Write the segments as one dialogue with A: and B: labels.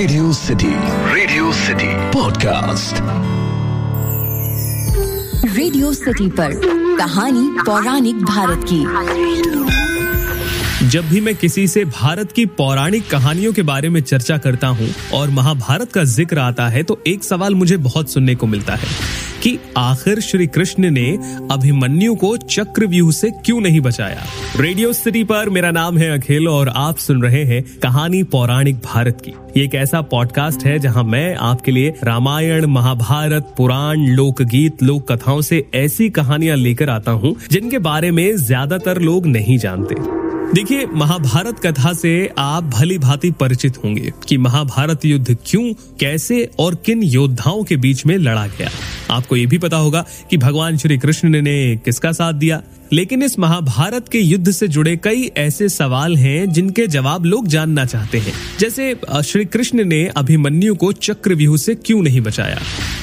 A: Radio City Radio City podcast
B: Radio City पर कहानी पौराणिक भारत की।
C: जब भी मैं किसी से भारत की पौराणिक कहानियों के बारे में चर्चा करता हूँ और महाभारत का ज़िक्र आता है तो एक सवाल मुझे बहुत सुनने को मिलता है। कि आखिर श्री कृष्ण ने अभिमन्यु को चक्रव्यूह से क्यों नहीं बचाया? रेडियो सिटी पर मेरा नाम है अखिल और आप सुन रहे हैं कहानी पौराणिक भारत की। ये एक ऐसा पॉडकास्ट है जहाँ मैं आपके लिए रामायण, महाभारत, पुराण, लोकगीत लोक कथाओं से ऐसी कहानियाँ लेकर आता हूँ जिनके बारे में ज़्यादातर लोग नहीं जानते। देखिए, महाभारत कथा से आप भली भांति परिचित होंगे कि महाभारत युद्ध क्यों, कैसे और किन योद्धाओं के बीच में लड़ा गया। आपको ये भी पता होगा कि भगवान श्री कृष्ण ने किसका साथ दिया? लेकिन इस महाभारत के युद्ध से जुड़े कई ऐसे सवाल हैं जिनके जवाब लोग जानना चाहते हैं। जैसे श्री कृष्ण ने अभिमन्यु को चक्रव्यूह से क्यों नहीं बचाया?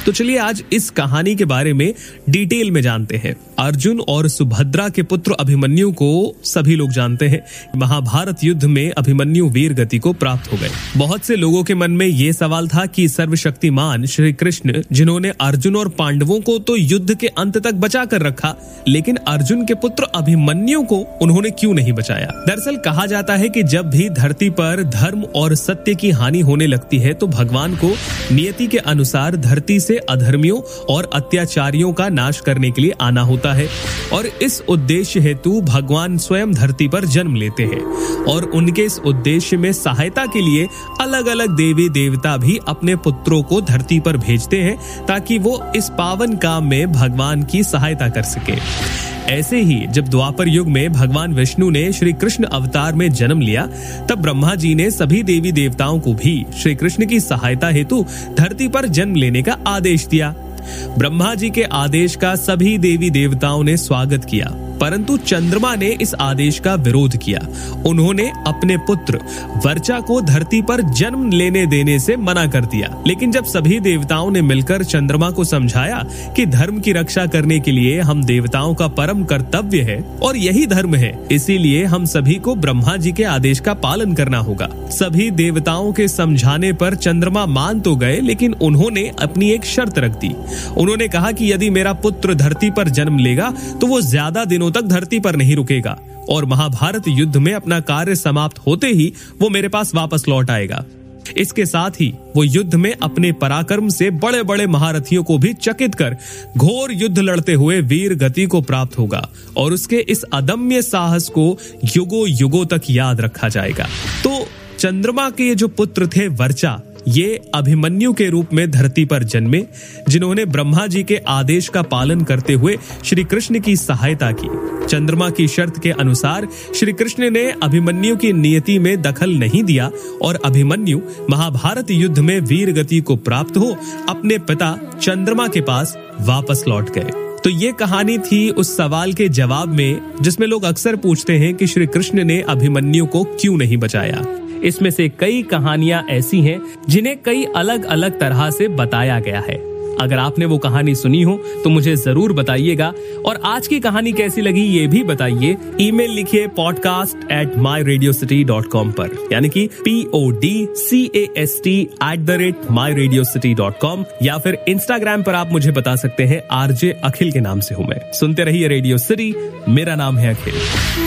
C: तो चलिए आज इस कहानी के बारे में डिटेल में जानते हैं। अर्जुन और सुभद्रा के पुत्र अभिमन्यु को सभी लोग जानते हैं। महाभारत युद्ध में अभिमन्यु वीर गति को प्राप्त हो गए। बहुत से लोगों के मन में ये सवाल था कि सर्वशक्तिमान श्री कृष्ण जिन्होंने अर्जुन और पांडवों को तो युद्ध के अंत तक बचा कर रखा, लेकिन अर्जुन के पुत्र अभिमन्यु को उन्होंने क्यों नहीं बचाया? दरअसल कहा जाता है कि जब भी धरती पर धर्म और सत्य की हानि होने लगती है तो भगवान को नियति के अनुसार धरती से अधर्मियों और अत्याचारियों का नाश करने के लिए आना होता है। और इस उद्देश्य हेतु भगवान स्वयं धरती पर जन्म लेते हैं। और उनके इस उद्देश्य में सहायता के लिए अलग अलग देवी देवता भी अपने पुत्रों को धरती पर भेजते हैं, ताकि वो इस पावन काम में भगवान की सहायता कर सके। ऐसे ही जब द्वापर युग में भगवान विष्णु ने श्री कृष्ण अवतार में जन्म लिया, तब ब्रह्मा जी ने सभी देवी देवताओं को भी श्री कृष्ण की सहायता हेतु धरती पर जन्म लेने का आदेश दिया। ब्रह्मा जी के आदेश का सभी देवी देवताओं ने स्वागत किया। परंतु चंद्रमा ने इस आदेश का विरोध किया। उन्होंने अपने पुत्र वर्चा को धरती पर जन्म लेने देने से मना कर दिया। लेकिन जब सभी देवताओं ने मिलकर चंद्रमा को समझाया कि धर्म की रक्षा करने के लिए हम देवताओं का परम कर्तव्य है और यही धर्म है, इसीलिए हम सभी को ब्रह्मा जी के आदेश का पालन करना होगा। सभी देवताओं के समझाने पर चंद्रमा मान तो गए, लेकिन उन्होंने अपनी एक शर्त रख दी। उन्होंने कहा कि यदि मेरा पुत्र धरती पर जन्म लेगा तो वो ज़्यादा दिनों दिनों तक धरती पर नहीं रुकेगा और महाभारत युद्ध में अपना कार्य समाप्त होते ही वो मेरे पास वापस लौट आएगा। इसके साथ ही वो युद्ध में अपने पराक्रम से बड़े बड़े महारथियों को भी चकित कर घोर युद्ध लड़ते हुए वीर गति को प्राप्त होगा और उसके इस अदम्य साहस को युगो युगो तक याद रखा जाएगा। तो चंद्रमा के जो पुत्र थे वर्चा ये अभिमन्यु के रूप में धरती पर जन्मे, जिन्होंने ब्रह्मा जी के आदेश का पालन करते हुए श्री कृष्ण की सहायता की। चंद्रमा की शर्त के अनुसार श्री कृष्ण ने अभिमन्यु की नियति में दखल नहीं दिया और अभिमन्यु महाभारत युद्ध में वीर गति को प्राप्त हो, अपने पिता चंद्रमा के पास वापस लौट गए। तो ये कहानी थी उस सवाल के जवाब में, जिसमें लोग अक्सर पूछते हैं कि श्री कृष्ण ने अभिमन्यु को क्यों नहीं बचाया। इसमें से कई कहानियाँ ऐसी हैं जिन्हें कई अलग अलग तरह से बताया गया है। अगर आपने वो कहानी सुनी हो तो मुझे ज़रूर बताइएगा। और आज की कहानी कैसी लगी, ये भी बताइए। ईमेल लिखिए podcast at my Radio City dot com पर। यानी कि P O D C A S T at the rate my Radio City dot com या फिर इंस्टाग्राम पर आप मुझे बता सकते हैं, आरजे अखिल के नाम से हूँ मैं। सुनते रहिए रेडियो सिटी मेरा नाम है अखिल।